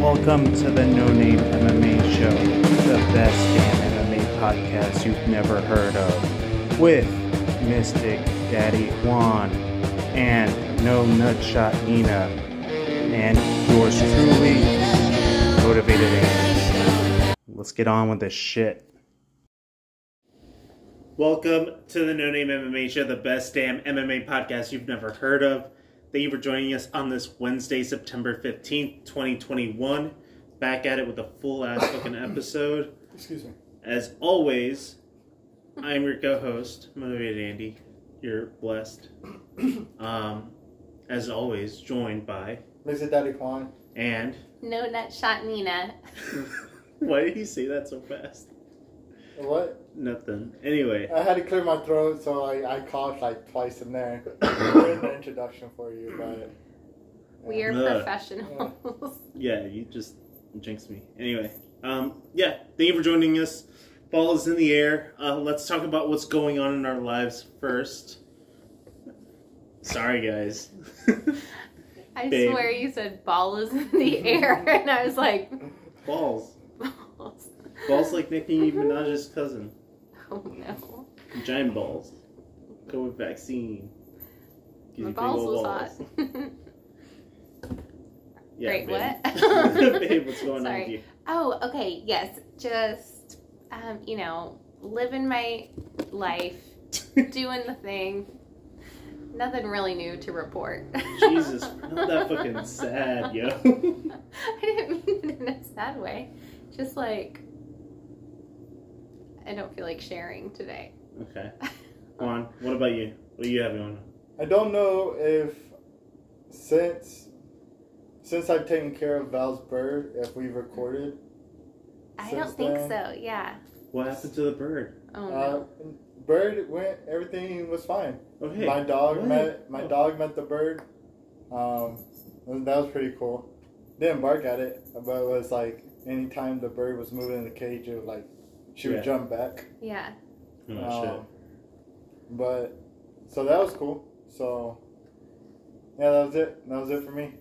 Welcome to the No Name MMA Show, the best damn MMA podcast you've never heard of, with Mystic Daddy Juan and No Nutshot Nina, and yours truly, Motivated. Let's get on with this shit. Welcome to the No Name MMA Show, the best damn MMA podcast you've never heard of. Thank you for joining us on this Wednesday, September 15th, 2021. Back at it with a full ass fucking episode. Excuse me. As always, I'm your co host, Motivated Andy. You're blessed. Um, as always, joined by Mr. Daddy Quan. and. No nut shot Nina. Why did he say that so fast? What? Nothing. Anyway, I had to clear my throat, so I, I coughed like twice in there. in the introduction for you, but. We are Ugh. professionals. yeah, you just jinxed me. Anyway, um, yeah, thank you for joining us. Ball is in the air. Uh, let's talk about what's going on in our lives first. Sorry, guys. I Babe. swear you said ball is in the air, and I was like, Balls. balls. Balls like Nicki Minaj's cousin. Oh no. Giant balls. COVID vaccine. Gives My balls was hot. Yeah, Great, babe. what? babe, what's going on Sorry. with you? oh, okay, yes. Just, um, you know, living my life, doing the thing. Nothing really new to report. Jesus, not that fucking sad, yo. I didn't mean it in a sad way. Just like, I don't feel like sharing today. okay. Juan, what about you? What do you have going on? I don't know if since since I've taken care of Val's bird, if we've recorded. I Since don't think then- so. Yeah. What happened to the bird? Oh Uh, no. bird went. Everything was fine. Okay. my dog what? met my Oh. dog met the bird. Um, that was pretty cool. Didn't bark at it, but it was like anytime the bird was moving in the cage, it would like she Yeah. would jump back. yeah. Oh, Um, but so that was cool. So yeah, that was it. That was it for me.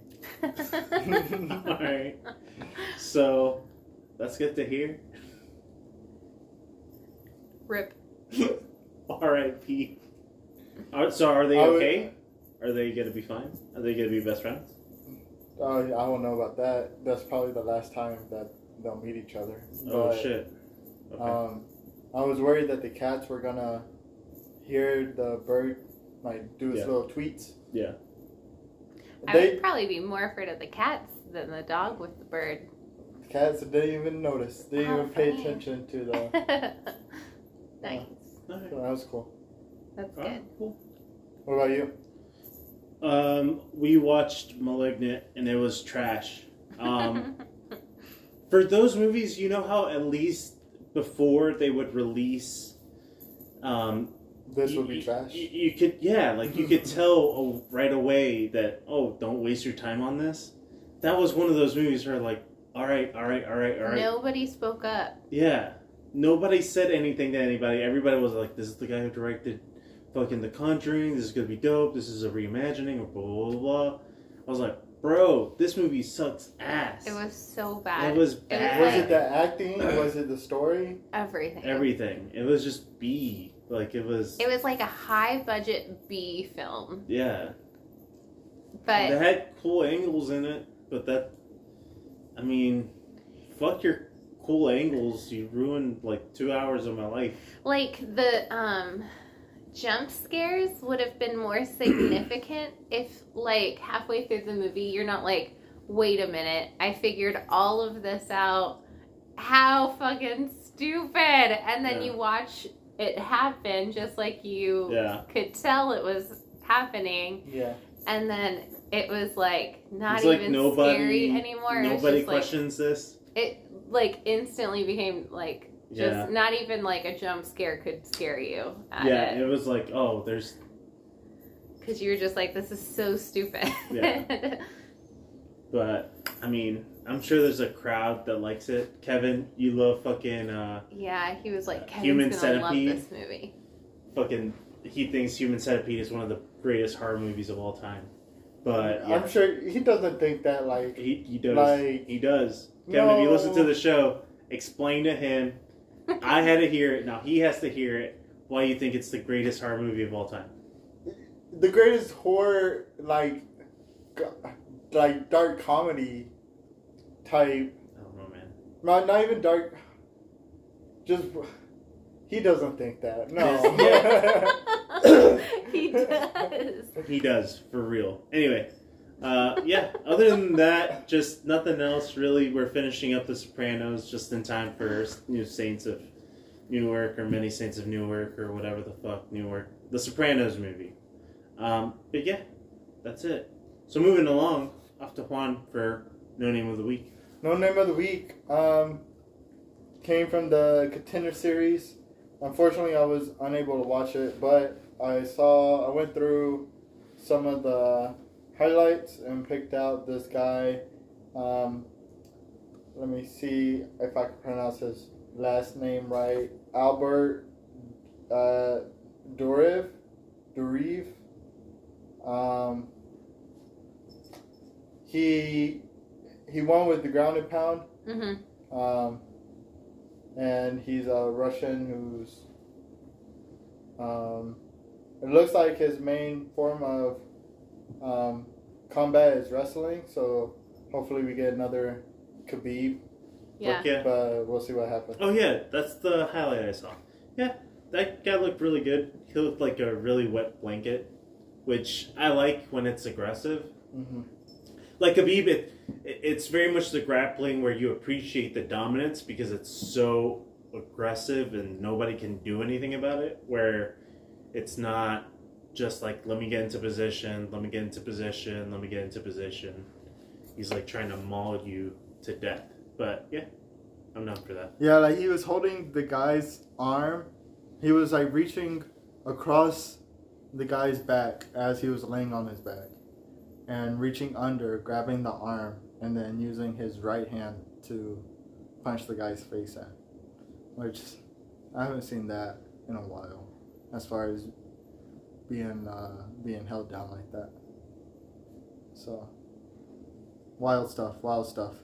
Alright. So, let's get to here. Rip. R.I.P. Are, so, are they I would- okay? Are they gonna be fine? Are they gonna be best friends? Uh, I don't know about that. That's probably the last time that they'll meet each other. Oh, But, shit. Okay. Um, I was worried that the cats were gonna hear the bird like do its Yeah. little tweets. Yeah. I They would probably be more afraid of the cats than the dog with the bird. cats didn't even notice. They didn't How even pay funny. attention to the. nice. Alright. So that was cool. That's Alright, good. cool. What about you? Um, we watched *Malignant* and it was trash. Um, for those movies, you know how at least before they would release, um, This you, would be you- trash. You, you could, yeah, like you could tell oh, right away that oh, don't waste your time on this. That was one of those movies where like, all right, all right, all right, all right, Nobody spoke up. yeah. Nobody said anything to anybody. Everybody was like, "This is the guy who directed fucking The Conjuring. This is gonna be dope. This is a reimagining of blah blah blah." blah." I was like, "Bro, this movie sucks ass." It was so bad. It was was bad. Was like- it the acting? Was it the story? Everything. Everything. It was just B. Like it was. It was like a high budget B film. yeah. But It had cool angles in it, but that. I mean, fuck your cool angles. You ruined like two hours of my life. like the um jump scares would have been more significant if like halfway through the movie you're not like wait a minute i figured all of this out how fucking stupid and then Yeah. you watch it happen just like you Yeah. could tell it was happening Yeah. and then it was like not It's like even nobody- scary anymore Nobody just like questions this. it like instantly became like just Yeah. not even like a jump scare could scare you at Yeah, it it was like, oh, there's because you were just like this is so stupid Yeah. But I mean, I'm sure there's a crowd that likes it. Kevin, you love fucking uh Yeah, he was like Kevin's Human gonna Centipede. love this movie fucking he thinks Human Centipede is one of the greatest horror movies of all time. But yeah, I'm sure he doesn't think that like he, he does. Like- he does. Kevin, if you listen to the show, explain to him. I had to hear it. Now he has to hear it. Why you think it's the greatest horror movie of all time? the greatest horror like like dark comedy type I don't know, man. not not even dark just he doesn't think that no he does. He does for real. Anyway, uh, yeah. Other than that, just nothing else really. We're finishing up The Sopranos just in time for New Saints of Newark or Many Saints of Newark or whatever the fuck Newark. The Sopranos movie. Um, but yeah, that's it. So moving along, off to Juan for No Name of the Week. no name of the week um came from the contender series unfortunately i was unable to watch it but i saw i went through some of the highlights and picked out this guy um, let me see if i can pronounce his last name right albert uh, Duriv, Duriv. Um, he he won with the grounded pound, hmm um, and he's a Russian who's. Um, it looks like his main form of um, combat is wrestling, so hopefully we get another Khabib, Yeah. Yeah. but we'll see what happens. Oh yeah, that's the highlight I saw. Yeah, that guy looked really good. He looked like a really wet blanket, which I like when it's aggressive. hmm Like Khabib, it, it it's very much the grappling where you appreciate the dominance because it's so aggressive and nobody can do anything about it. Where it's not just like let me get into position, let me get into position, let me get into position. He's like trying to maul you to death. But yeah, I'm down for that. Yeah, like he was holding the guy's arm. He was like reaching across the guy's back as he was laying on his back and reaching under, grabbing the arm, and then using his right hand to punch the guy's face in. Which I haven't seen that in a while as far as being uh, being held down like that. So wild stuff, wild stuff.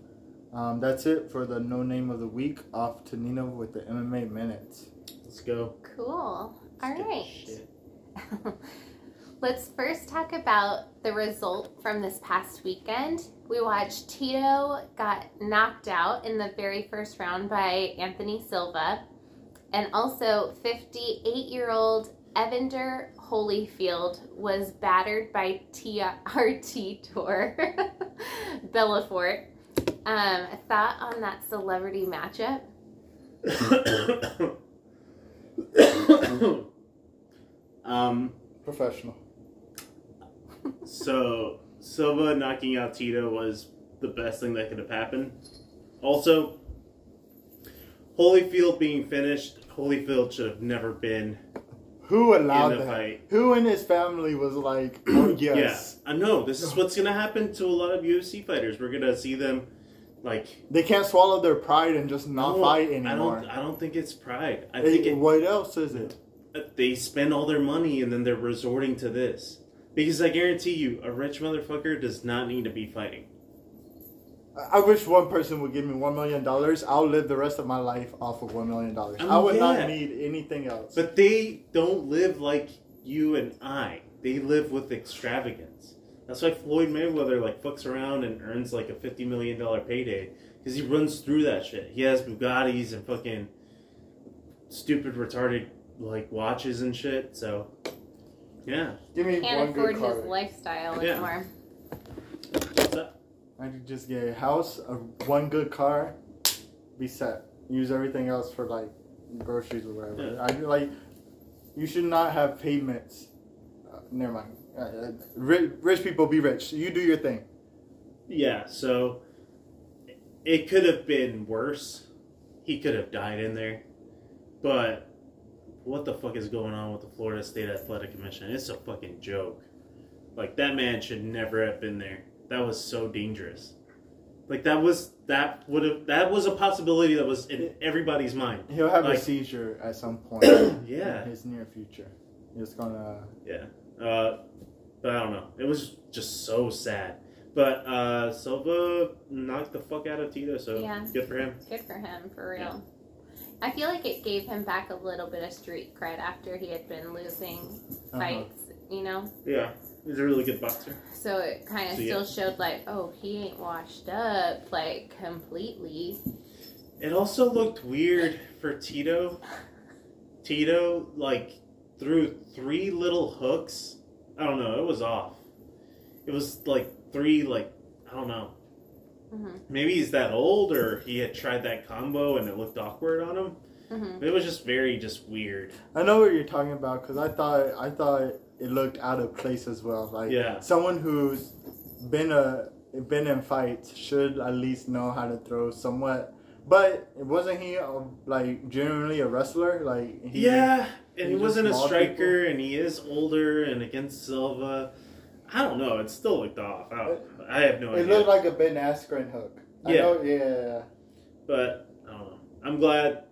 Um, that's it for the no name of the week. Off to Nina with the MMA minutes. Let's go. Cool. All Let's get right. this shit. Let's first talk about the result from this past weekend. We watched Tito got knocked out in the very first round by Anderson Silva, and also 58 year old Evander Holyfield was battered by TRT Vitor Belfort. Um, thought on that celebrity matchup? um, Professional. so Silva knocking out Tito was the best thing that could have happened. Also, Holyfield being finished, Holyfield should have never been Who allowed that? fight. Who in his family was like, oh yes. Uh, yeah, I know. This is what's gonna happen to a lot of UFC fighters. We're gonna see them like They can't swallow their pride and just not No, fight I don't. I don't think it's pride. I Hey, think it, what else is it? Uh, they spend all their money and then they're resorting to this. Because I guarantee you, a rich motherfucker does not need to be fighting. I- I wish one person would give me one million dollars. I'll live the rest of my life off of one million dollars. Oh, I would yeah. not need anything else. But they don't live like you and I. They live with extravagance. That's why Floyd Mayweather like fucks around and earns like a fifty million dollar payday because he runs through that shit. He has Bugattis and fucking stupid retarded like watches and shit. So yeah, give me Can't one afford good his car. Yeah. lifestyle anymore. I could just get a house, a, one good car, be set. Use everything else for like groceries or whatever. Yeah. I like. You should not have payments. Uh, never mind. Uh, uh, rich, rich people be rich. You do your thing. Yeah, so it could have been worse. He could have died in there. But what the fuck is going on with the Florida State Athletic Commission? It's a fucking joke. Like that man should never have been there. That was so dangerous. Like that was that would have that was a possibility that was in everybody's mind. He'll have Like- a seizure at some point. Yeah. In his near future. He's gonna. Yeah. Uh, But I don't know. It was just so sad. But uh, Silva knocked the fuck out of Tito, so Yeah. good for him. Good for him, for real. I feel like it gave him back a little bit of street cred after he had been losing Uh-huh. fights, you know? Yeah, he's a really good boxer. So it kind of So, yeah. still showed like, oh, he ain't washed up like completely. It also looked weird for Tito. Tito, like, threw three little hooks. I don't know, it was off. It was like three, like, I don't know. hmm Maybe he's that old or he had tried that combo and it looked awkward on him. hmm It was just very, just weird. I know what you're talking about because I thought I thought it looked out of place as well. Like Yeah. someone who's been a been in fights should at least know how to throw somewhat. But wasn't he uh, like generally a wrestler? Like he, Yeah, and he he wasn't a striker and he is older and against Silva. I don't know, it still looked off. I, don't, I have no it idea. looked like a Ben Askren hook. I Yeah. know, yeah. But I don't know. I'm glad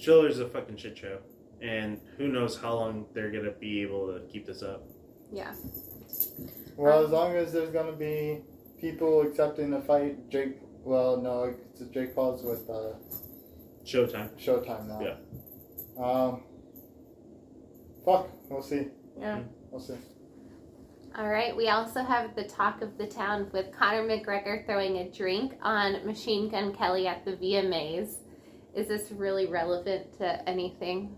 Triller's a fucking shit show, and who knows how long they're gonna be able to keep this up. Yeah. Well, Um, as long as there's gonna be people accepting the fight, Jake. Well, no, it's Jake Paul's with uh, Showtime. Showtime now. Yeah. Um. Fuck. We'll see. Yeah. We'll see. All right. We also have the talk of the town with Conor McGregor throwing a drink on Machine Gun Kelly at the VMAs. Is this really relevant to anything?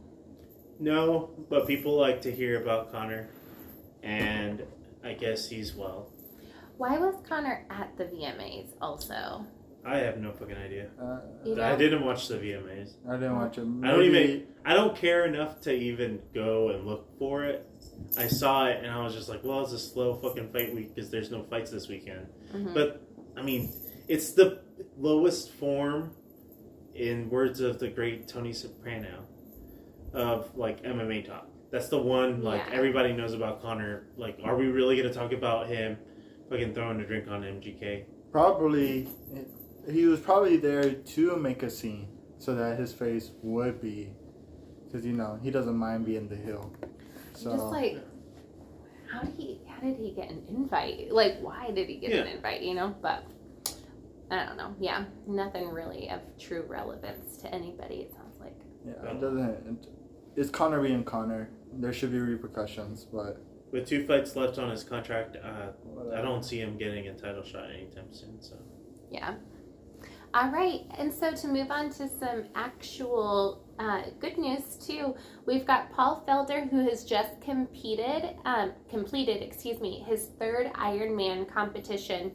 No, but people like to hear about Conor, and I guess he's well. Why was Conor at the VMAs also? I have no fucking idea. Uh, You I didn't watch the VMAs. I didn't watch it. I don't even. I don't care enough to even go and look for it. I saw it and I was just like, well, it's a slow fucking fight week because there's no fights this weekend. Mhm. But I mean, it's the lowest form, in words of the great Tony Soprano, of like MMA talk. That's the one like Yeah. everybody knows about Conor. Like, are we really gonna talk about him fucking throwing a drink on MGK? Probably, he was probably there to make a scene so that his face would be, because you know he doesn't mind being the heel. So Just like, how did he? How did he get an invite? Like, why did he get an invite? You know, but I don't know. Yeah, nothing really of true relevance to anybody. It sounds like. yeah, it doesn't. It's Conor being Conor. There should be repercussions, but With two fights left on his contract, uh. I don't see him getting a title shot anytime soon. So Yeah. All right, and so to move on to some actual uh, good news too, we've got Paul Felder who has just competed, um, completed, excuse me, his third Ironman competition.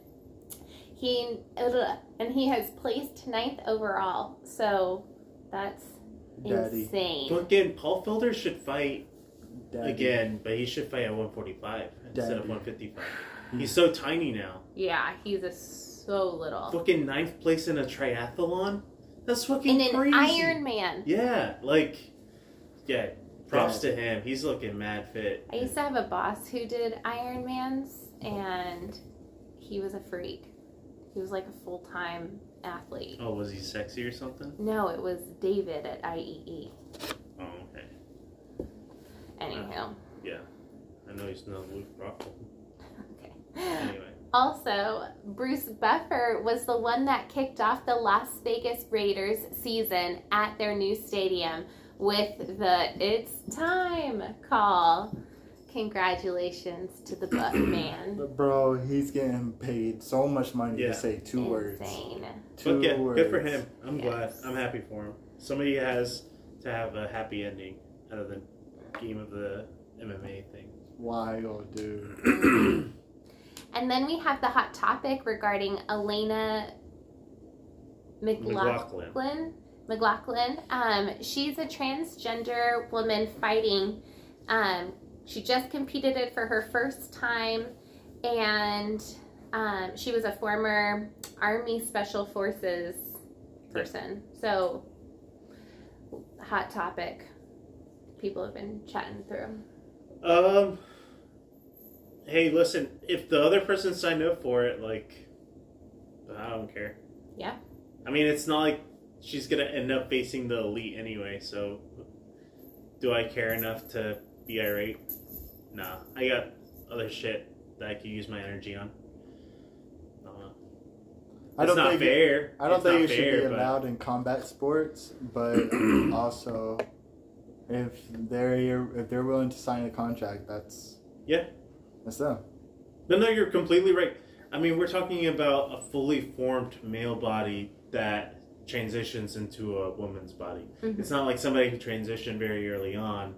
He and he has placed ninth overall, so that's Daddy, insane. fucking Paul Felder should fight Daddy. again, but he should fight at 145 instead of Daddy. 155. Hmm. He's so tiny now. Yeah, he's a so little. Fucking ninth place in a triathlon? That's fucking In an crazy. Ironman. Yeah, like, yeah, props to him. He's looking mad fit. I used to have a boss who did Ironmans, and he was a freak. He was like a full time athlete. Oh, was he sexy or something? No, it was David at IEE. Oh, okay. Anywho. Uh, yeah. I know he's not Luke Rockhold. Okay. Anyway. Also, Bruce Buffer was the one that kicked off the Las Vegas Raiders season at their new stadium with the It's Time call. Congratulations to the Buff man. Bro, he's getting paid so much money Yeah. to say two words. Insane. Two But yeah, words. good for him. I'm Yes. glad. I'm happy for him. Somebody has to have a happy ending other than game of the MMA thing. Wild, dude. And then we have the hot topic regarding Alana McLaughlin. McLaughlin. McLaughlin. Um, she's a transgender woman fighting. Um, she just competed it for her first time, and um, she was a former Army Special Forces person. So, hot topic. People have been chatting through. Um. Hey, listen. If the other person signed up for it, like, I don't care. Yeah. I mean, it's not like she's gonna end up facing the elite anyway. So, do I care enough to be irate? Nah. I got other shit that I could use my energy on. I don't know. I It's don't think fair. I don't It's think not it should fair, be but- allowed in combat sports, but also if they're if they're willing to sign a contract, that's Yeah. that's them. No, no, you're completely right. I mean, we're talking about a fully formed male body that transitions into a woman's body. Mhm. It's not like somebody who transitioned very early on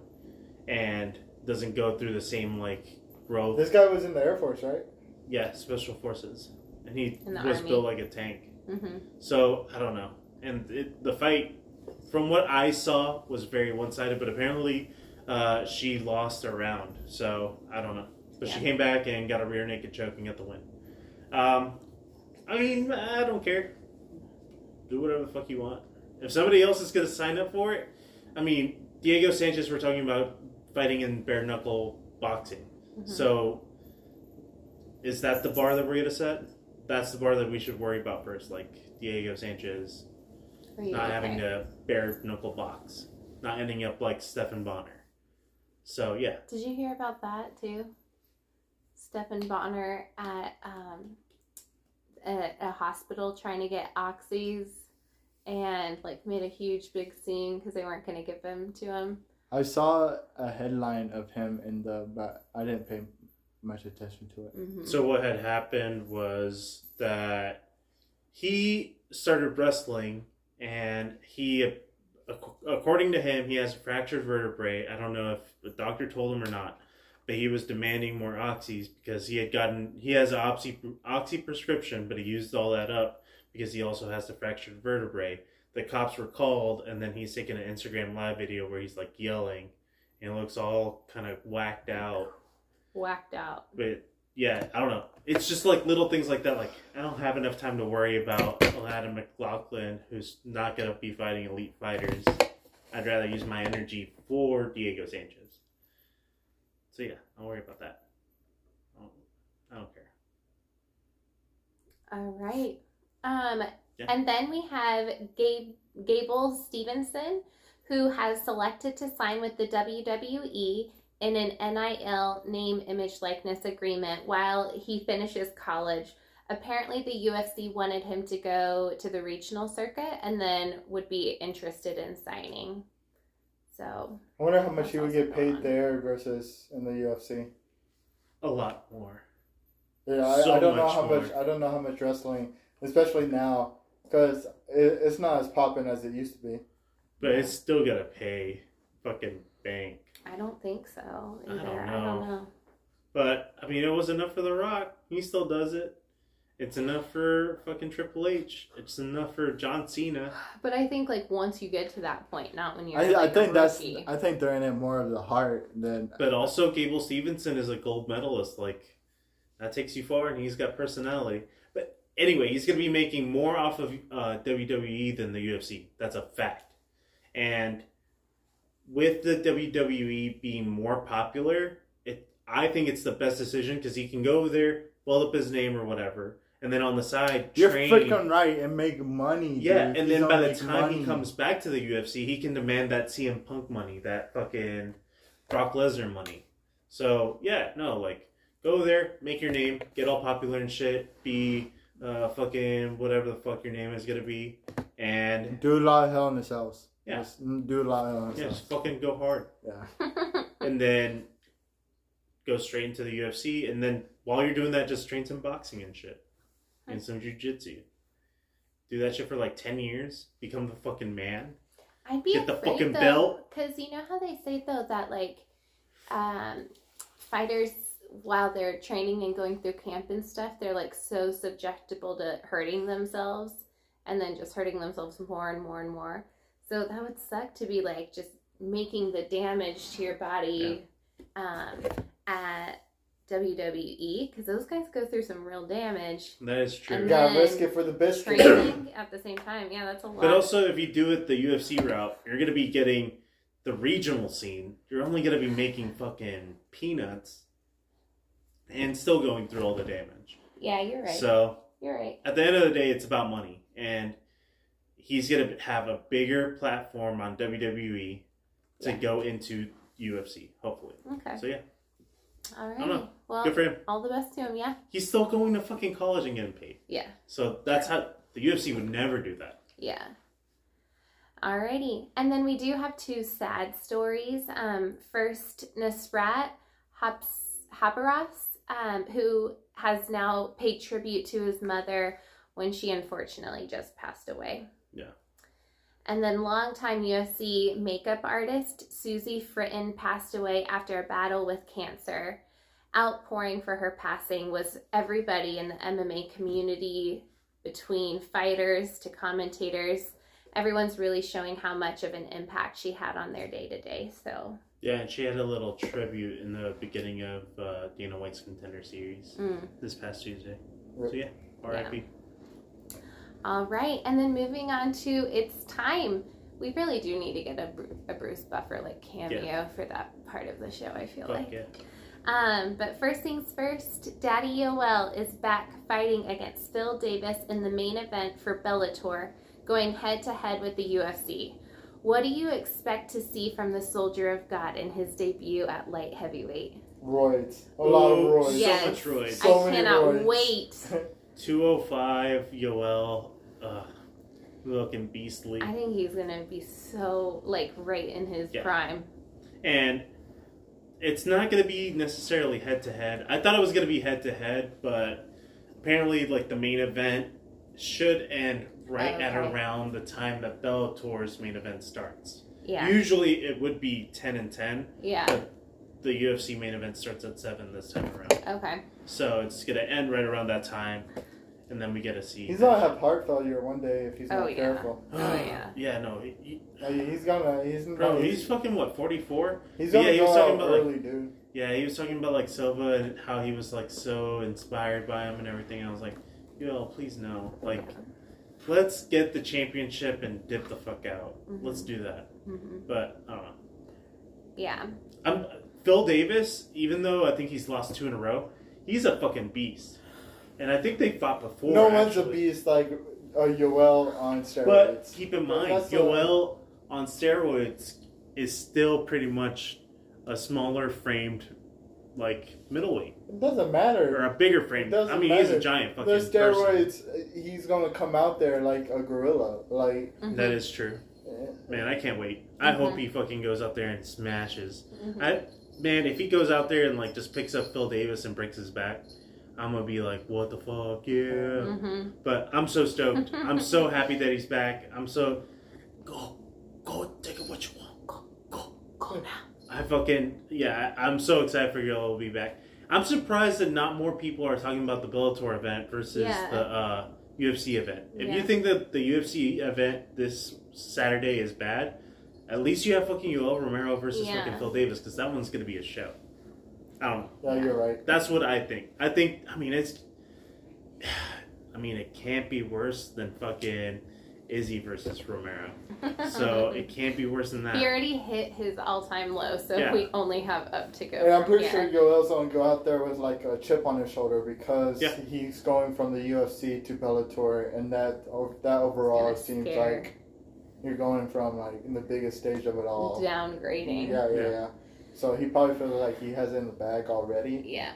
and doesn't go through the same like growth. This guy was in the Air Force, right? Yeah, special forces, and he was army. built like a tank. hmm So I don't know. And it, the fight, from what I saw, was very one-sided. But apparently, uh, she lost a round. So I don't know. But she came back and got a rear naked choke and got the win. Um, I mean, I don't care. Do whatever the fuck you want. If somebody else is going to sign up for it, I mean, Diego Sanchez, we're talking about fighting in bare knuckle boxing. Mhm. So, is that the bar that we're going to set? That's the bar that we should worry about first, like Diego Sanchez not okay? having to bare knuckle box, not ending up like Stephan Bonnar. So yeah, Did you hear about that too? Stephan Bonnar at um, a, a hospital trying to get oxys and like made a huge big scene because they weren't going to give them to him. I saw a headline of him in the, but I didn't pay much attention to it. hmm So what had happened was that he started wrestling, and he, according to him, he has a fractured vertebrae. I don't know if the doctor told him or not, but he was demanding more oxys because he had gotten he has an oxy oxy prescription, but he used all that up because he also has the fractured vertebrae. The cops were called, and then he's taking an Instagram live video where he's like yelling, and looks all kind of whacked out Whacked out. but yeah, I don't know. It's just like little things like that. Like I don't have enough time to worry about Alana McLaughlin, who's not gonna be fighting elite fighters. I'd rather use my energy for Diego Sanchez. So yeah, I'll worry about that. I don't, I don't care. All right. Um, Yeah. And then we have Gabe, Gable Stevenson, who has selected to sign with the WWE in an NIL name, image, likeness agreement while he finishes college. Apparently, the UFC wanted him to go to the regional circuit and then would be interested in signing. So, I wonder how much he would get paid gone. there versus in the UFC. A lot more. Yeah, I, So I don't know how more. much. I don't know how much wrestling, especially now, because it, it's not as popping as it used to be. But it's still gonna pay fucking bank. I don't think so I don't I know. don't know. But I mean, it was enough for The Rock. He still does it. It's enough for fucking Triple H. It's enough for John Cena. But I think like once you get to that point, not when you're. I, I like, a think that's. I think they're in it more of the heart than. But also, Gable Stevenson is a gold medalist. Like, that takes you far, and he's got personality. Anyway, he's going to be making more off of uh, WWE than the UFC. That's a fact. And with the WWE being more popular, it I think it's the best decision because he can go over there, build up his name or whatever, and then on the side You're train. freaking right and make money. Yeah, dude. and then by the time he comes back to the UFC, he can demand that CM Punk money, that fucking Brock Lesnar money. So yeah, no, like go there, make your name, get all popular and shit, be uh fucking whatever the fuck your name is gonna be, and do a lot of hell in the cells. Yeah. Just do a lot of hell in the yeah, cells. just fucking go hard, Yeah. and then go straight into the UFC, and then while you're doing that, just train some boxing and shit, and some jujitsu. Do that shit for like ten years, become the fucking man. I'd be Get the afraid fucking though, belt. because you know how they say though that like um, fighters while they're training and going through camp and stuff, they're like so susceptible to hurting themselves and then just hurting themselves more and more and more. So that would suck to be like just making the damage to your body um, at WWE because those guys go through some real damage. That is true. And Gotta then risk it for the biscuit. Training at the same time, yeah, that's a lot. But also, if you do it the UFC route, you're going to be getting the regional scene. You're only going to be making fucking peanuts and still going through all the damage. yeah, you're right. So, you're right. at the end of the day, it's about money. And he's going to have a bigger platform on WWE to Yeah. go into UFC, hopefully. Okay. So, yeah. All right. Well, Good for him. all the best to him. Yeah. He's still going to fucking college and getting paid. Yeah. So that's how the UFC would never do that. Yeah. Alrighty. And then we do have two sad stories. Um, first, Nasrat Haqparast, um, who has now paid tribute to his mother when she unfortunately just passed away. Yeah. And then longtime UFC makeup artist Susie Fritton passed away after a battle with cancer. Outpouring for her passing was everybody in the MMA community, between fighters to commentators. Everyone's really showing how much of an impact she had on their day to day. So, Yeah, and she had a little tribute in the beginning of uh, Dana White's Contender Series mm. this past Tuesday. So yeah, R.I.P. all right. And then moving on to It's Time. We really do need to get a, a Bruce Buffer like cameo for that part of the show, I feel Fuck like. yeah. Um, but first things first, Daddy Yoel is back fighting against Phil Davis in the main event for Bellator, going head to head with the UFC. What do you expect to see from the Soldier of God in his debut at light heavyweight? Roids. A lot of roids. So Yes. much roids. So I many cannot roids. wait. 205, Yoel, uh, looking beastly. I think he's gonna be so like right in his Yeah. prime. And it's not going to be necessarily head to head. I thought it was going to be head to head, but apparently, like, the main event should end right at around the time that Bellator's main event starts. Yeah, Usually it would be 10 and 10. yeah. The UFC main event starts at 7 this time around. Okay. So it's going to end right around that time, and then we get to see. He's gonna have heart failure one day if he's Oh, not yeah. careful. Oh yeah. yeah, no. He, he- uh, he's gonna. He's bro, he's, he's fucking, what, 44? he's yeah, gonna he go was talking out about, like, early, dude. Yeah, he was talking about like Silva and how he was like so inspired by him and everything. And I was like, yo, please no. Like, let's get the championship and dip the fuck out. Mhm. Let's do that. hmm But I don't know. Yeah. I'm Phil Davis. Even though I think he's lost two in a row, he's a fucking beast. And I think they fought before. no one's a beast like a Yoel on steroids. But keep in mind, that's Yoel on steroids is still pretty much a smaller framed, like middleweight it doesn't matter. or a bigger frame. doesn't I mean, he's a giant fucking The person. steroids, he's gonna come out there like a gorilla. Like, Mhm. That is true. eh, Man, I can't wait. I Mhm. hope he fucking goes out there and smashes. Mhm. I man, if he goes out there and like just picks up Phil Davis and breaks his back, I'm gonna be like, what the fuck, yeah. Mhm. But I'm so stoked. I'm so happy that he's back. I'm so go, go, take it what you want. Go, go, Go now. I fucking yeah. I, I'm so excited for y'all to be back. I'm surprised that not more people are talking about the Bellator event versus Yeah. the uh, UFC event. If you think that the UFC event this Saturday is bad, at least you have fucking Yoel Romero versus Yeah. fucking Phil Davis because that one's gonna be a show. I don't know. yeah, Yeah. you're right. That's what I think. I think. I mean, it's. I mean, it can't be worse than fucking Izzy versus Romero. So it can't be worse than that. He already hit his all-time low, so Yeah. we only have up to go. And I'm pretty here. sure Yoel's gonna go out there with like a chip on his shoulder because Yeah. he's going from the UFC to Bellator, and that that overall seems scare. like you're going from like in the biggest stage of it all. downgrading. Yeah, yeah, Yeah. Yeah. So he probably feels like he has it in the bag already, Yeah.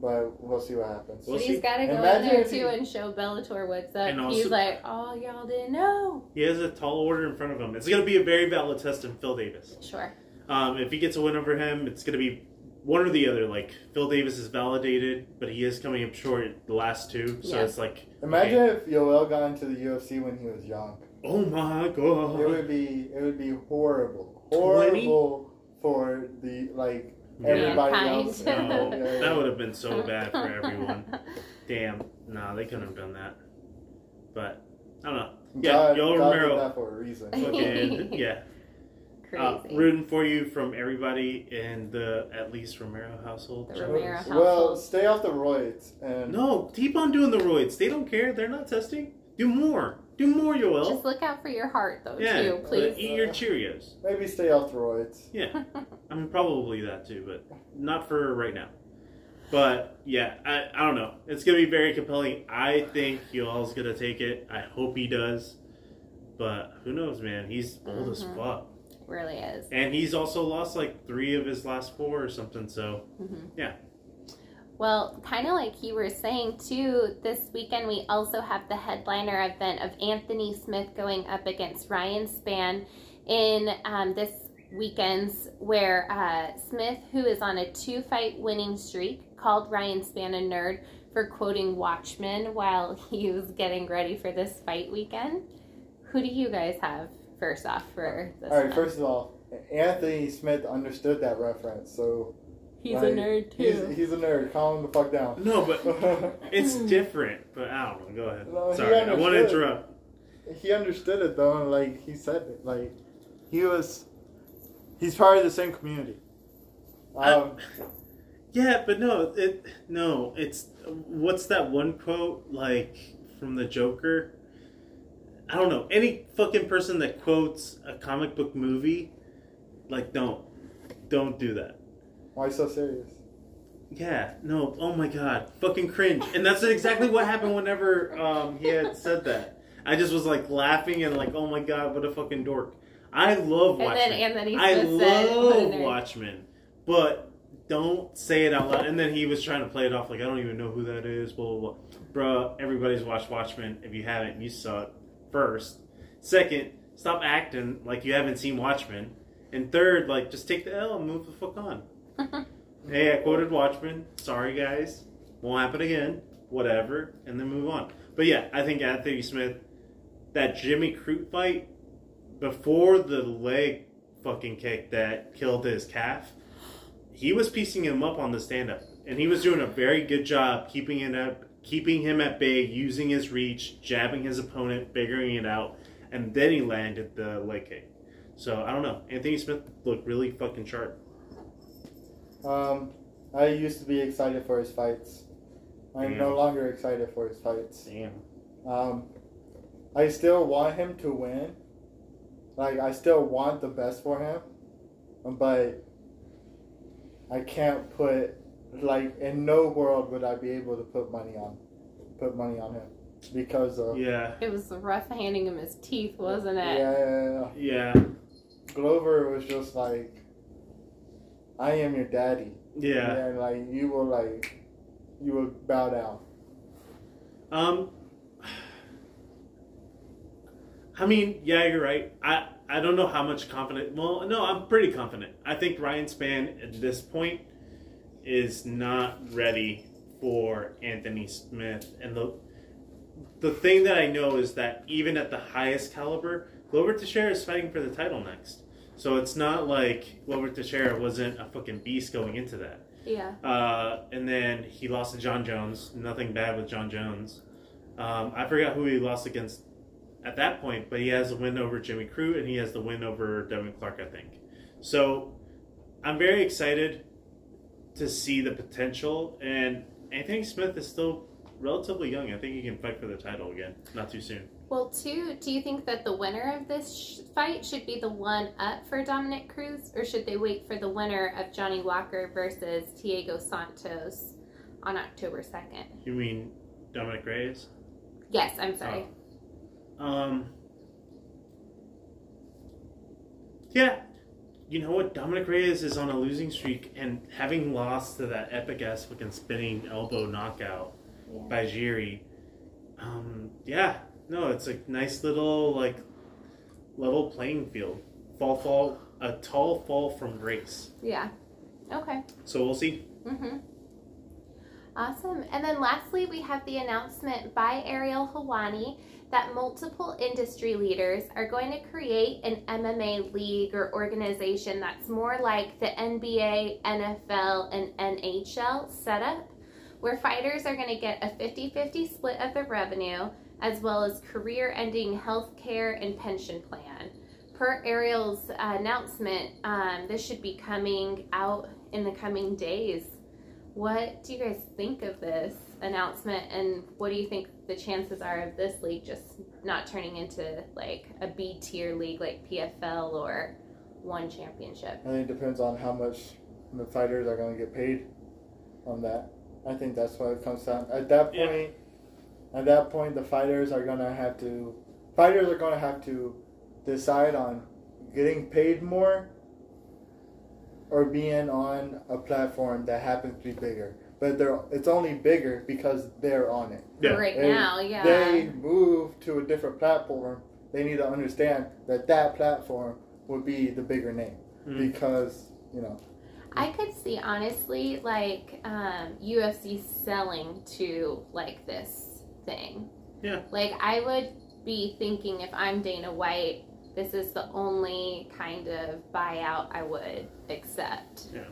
but we'll see what happens. We'll he's got to go in there too he- and show Bellator what's up. And also- He's like, oh, y'all didn't know. He has a tall order in front of him. It's going to be a very valid test in Phil Davis. Sure. Um, if he gets a win over him, it's going to be one or the other. Like Phil Davis is validated, but he is coming up short the last two. So Yeah. it's like, Imagine okay, if Yoel got into the UFC when he was young. oh my god! It god, would be it would be horrible, horrible for the like everybody Mankind. else. No, Yeah, yeah. that would have been so bad for everyone. Damn, no, they couldn't have done that. But I don't know. Yeah, God, Yoel God Romero. did that for a reason. Fucking yeah, Crazy. uh, rooting for you from everybody in the at least Romero household. The Romero Well, stay off the roids and No, keep on doing the roids. They don't care. They're not testing. Do more. Do more, Yoel. Just look out for your heart, though, yeah, too, but please. eat your Cheerios. maybe stay off the roids. Yeah, I mean probably that too, but not for right now. But yeah, I, I don't know. It's gonna be very compelling. I think Yoel's gonna take it. I hope he does. But who knows, man? He's old as Mhm. fuck. really is. And he's also lost like three of his last four or something. So hmm Yeah. Well, kind of like you were saying too, this weekend we also have the headliner event of Anthony Smith going up against Ryan Spann in um, this weekend's where uh, Smith, who is on a two fight winning streak, called Ryan Spann a nerd for quoting Watchmen while he was getting ready for this fight weekend. Who do you guys have first off for this? All right, one? first of all, Anthony Smith understood that reference, so he's like, a nerd He's, too. he's a nerd. Calm him the fuck down. no, but it's different. But I don't know. Go ahead. No, Sorry, I want to interrupt. he understood it though, and like he said it, like he was, he's part of the same community. Um, Yeah, but no, it no, it's what's that one quote like from the Joker? I don't know. Any fucking person that quotes a comic book movie, like don't don't do that. Why so serious? Yeah, no, oh my god, fucking cringe. And that's exactly what happened whenever um, he had said that. I just was like laughing and like, oh my god, what a fucking dork. I love And Watchmen. then Anthony I Smith said, "What love. Watchmen, but don't say it out loud. And then he was trying to play it off like I don't even know who that is. Blah blah blah. Bruh, everybody's watched Watchmen. If you haven't, you suck. First, second, stop acting like you haven't seen Watchmen. And third, like just take the L and move the fuck on. Hey, I quoted Watchmen. Sorry, guys. Won't happen again. Whatever. And then move on. But yeah, I think Anthony Smith, that Jimmy Crute fight, before the leg fucking kick that killed his calf, he was piecing him up on the stand up. And he was doing a very good job keeping it up, keeping him at bay, using his reach, jabbing his opponent, figuring it out, and then he landed the leg kick. So I don't know. Anthony Smith looked really fucking sharp. Um, I used to be excited for his fights. I'm no longer excited for his fights. Damn. Um, I still want him to win. Like I still want the best for him, but I can't put like in no world would I be able to put money on put money on him because of Yeah. It was rough handing him his teeth, wasn't yeah, it? yeah, yeah. Yeah. Glover was just like I am your daddy. Yeah. And like you will like you will bow down. Um. I mean, yeah, you're right. I I don't know how much confident. Well, no, I'm pretty confident. I think Ryan Spann at this point is not ready for Anthony Smith, and the the thing that I know is that even at the highest caliber, Glover Teixeira is fighting for the title next. So it's not like Glover Teixeira wasn't a fucking beast going into that. Yeah. Uh, and then he lost to Jon Jones. Nothing bad with Jon Jones. Um, I forgot who he lost against at that point, but he has a win over Jimmy Crute and he has the win over Devin Clark, I think. So I'm very excited to see the potential. And Anthony Smith is still relatively young. I think he can fight for the title again, not too soon. Well, two, do you think that the winner of this sh- fight should be the one up for Dominic Cruz, or should they wait for the winner of Johnny Walker versus Thiago Santos on October 2nd? You mean Dominick Reyes? Yes, I'm sorry. Um. Yeah, you know what? Dominick Reyes is on a losing streak, and having lost to that epic ass fucking spinning elbow knockout Yeah. by Jiri, um, yeah, no, it's a nice little like level playing field. Fall, fall, a tall fall from grace. Yeah. Okay. So we'll see. Mm-hmm. Awesome. And then lastly, we have the announcement by Ariel Helwani that multiple industry leaders are going to create an MMA league or organization that's more like the NBA, NFL, and NHL setup, where fighters are going to get a 50 50 split of the revenue, as well as career ending health care and pension plan. Per Ariel's uh, announcement, um, this should be coming out in the coming days. What do you guys think of this announcement, and what do you think the chances are of this league just not turning into like a B tier league like PFL or one championship? I think it depends on how much the fighters are going to get paid on that. I think that's what it comes down. At that Yeah. Point, at that point, the fighters are going to have to fighters are going to have to decide on getting paid more or being on a platform that happens to be bigger. But they're it's only bigger because they're on it. Yeah. right They- now, yeah. They move to a different platform. They need to understand that that platform would be the bigger name Mm. because you know I could see honestly like um, UFC selling to like this thing. Yeah. Like I would be thinking if I'm Dana White, this is the only kind of buyout I would accept. Yeah.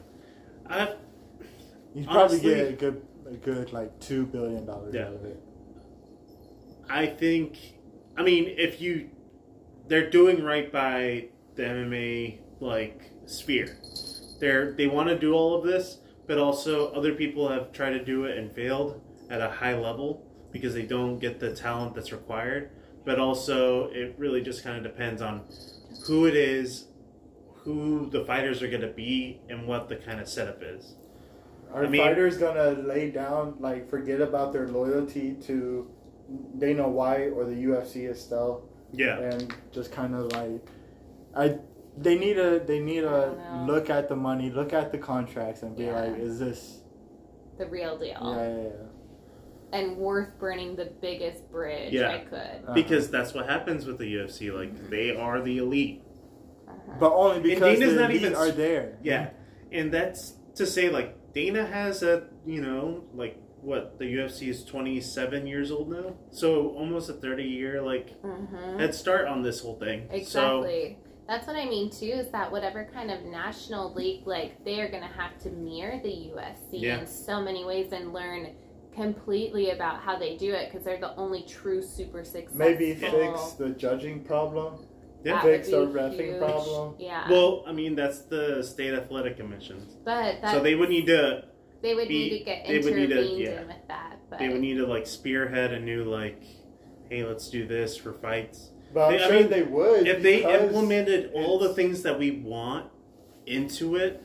I, you probably Honestly- get a good a good like two billion dollars Yeah. out of it. I think, I mean, if you, they're doing right by the MMA like sphere. They're they want to do all of this, but also other people have tried to do it and failed at a high level because they don't get the talent that's required. But also, it really just kind of depends on who it is, who the fighters are going to be, and what the kind of setup is. Are I mean- fighters gonna lay down like forget about their loyalty to Dana White or the UFC itself Yeah, and just kind of like I they need to they need I to oh, look at the money, look at the contracts, and be Yeah. like, is this The real deal. yeah yeah, yeah. And worth burning the biggest bridge Yeah. I could. Uh-huh. because that's what happens with the UFC. Like they are the elite. Uh-huh. but only because Dana's the not elite even- are there. Yeah, and that's to say like Dana has a you know like what the UFC is twenty seven years old now, so almost a thirty year like Mhm. head start on this whole thing. So Exactly. That's what I mean too. Is that whatever kind of national league, like they are going to have to mirror the UFC Yeah. in so many ways and learn completely about how they do it because they're the only true super successful. Maybe fix the judging problem. Yeah. That would fix be our reffing problem. Yeah. well, I mean that's the state athletic commission. but that, So they would need to they would be- need to get they would need intervened to- yeah. in with that. But they would need to like spearhead a new like, hey, let's do this for fights. But I'm They- I mean, they would if they because implemented all the things that we want into it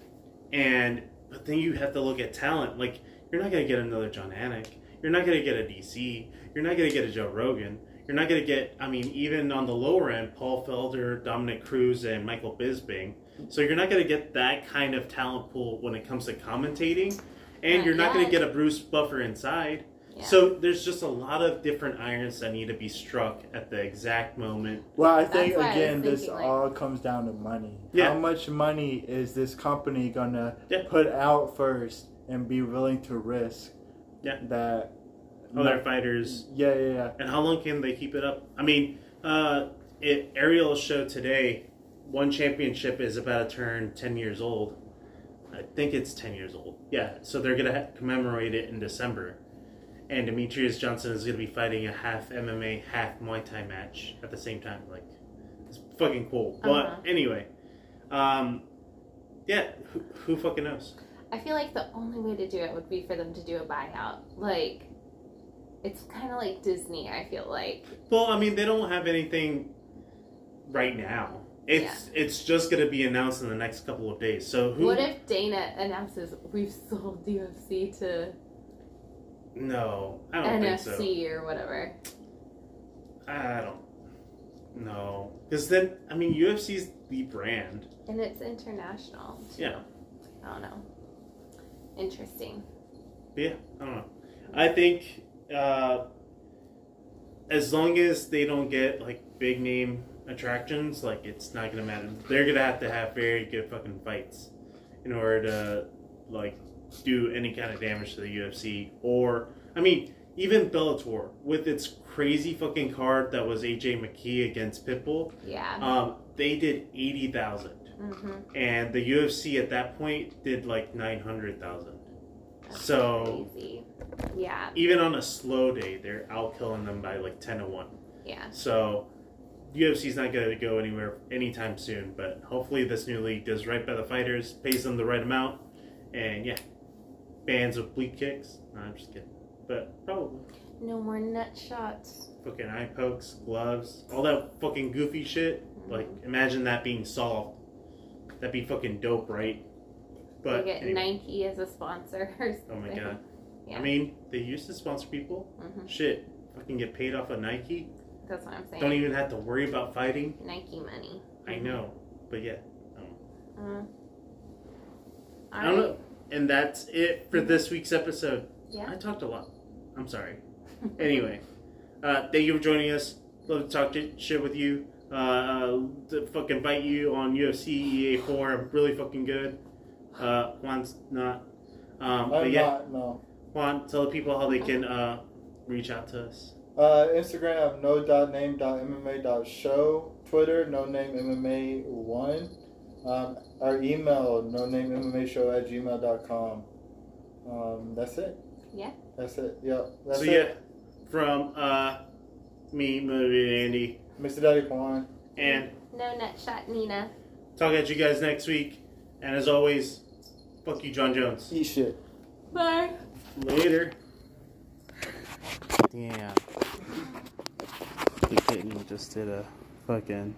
and but then you have to look at talent like you're not going to get another jon anik you're not going to get a dc you're not going to get a joe rogan you're not going to get i mean even on the lower end paul felder dominick cruz and michael bisping so you're not going to get that kind of talent pool when it comes to commentating and Not you're not going to get a bruce buffer inside yeah. so there's just a lot of different irons that need to be struck at the exact moment Well, I think That's I again, this like- all comes down to money. Yeah. How much money is this company gonna Yeah. put out first and be willing to risk? Yeah. That. other fighters Yeah, yeah, yeah. And how long can they keep it up? I mean, uh, it, Ariel showed today one championship is about to turn 10 years old. I think it's 10 years old. Yeah, so they're going to commemorate it in December. And Demetrious Johnson is going to be fighting a half MMA, half Muay Thai match at the same time. Like, it's fucking cool. But Uh-huh. anyway, um, yeah, who, who fucking knows? I feel like the only way to do it would be for them to do a buyout. Like, it's kind of like Disney. I feel like. Well, I mean, they don't have anything right now. It's it's just going to be announced in the next couple of days. So who? What if Dana announces we've sold UFC to no, I don't think so. NFC or whatever? I don't. No, because then I mean, UFC's the brand. And it's international. too. Yeah. I don't know. Interesting. Yeah, I don't know. I think uh, as long as they don't get like big name attractions, like it's not gonna matter. They're gonna have to have very good fucking fights in order to like do any kind of damage to the UFC. Or I mean, even Bellator with its crazy fucking card that was AJ McKee against Pitbull, Yeah. um, they did eighty thousand, mm-hmm. and the UFC at that point did like nine hundred thousand. So- crazy. Yeah. even on a slow day, they're out killing them by like ten to one. Yeah. So UFC's not going to go anywhere anytime soon. But hopefully, this new league does right by the fighters, pays them the right amount, and yeah, bans of bleep kicks. No, I'm just kidding. But probably No more nut shots. fucking eye pokes, gloves, all that fucking goofy shit. Like, imagine that being solved. That'd be fucking dope, right? But get anyway. Nike as a sponsor. Or oh my god. Yeah. I mean, they used to sponsor people. Mhm. Shit, fucking get paid off of Nike. That's what I'm saying. Don't even have to worry about fighting. Nike money. I know. but yeah, Mm. I don't know. And that's it for this week's episode. Yeah. I talked a lot. I'm sorry. Anyway, uh, thank you for joining us. Love to talk to, shit with you. Uh, uh, to fucking bite you on UFC EA4. I'm really fucking good. Uh, Juan's not. Um, but I'm yeah, not, no. Juan, tell the people how they can uh, reach out to us. Uh, Instagram, no.name.mma.show. Twitter, no name MMA one. Um, our email, no name MMA show at gmail.com. Um, that's it. Yeah. That's it. Yep. That's so it. yeah, from uh, me, movie Andy, Mr. Daddy Juan. and No nut shot Nina. talk at you guys next week. And as always, fuck you, Jon Jones. Eat shit. Bye. Later. Yeah. The kitten just did a fucking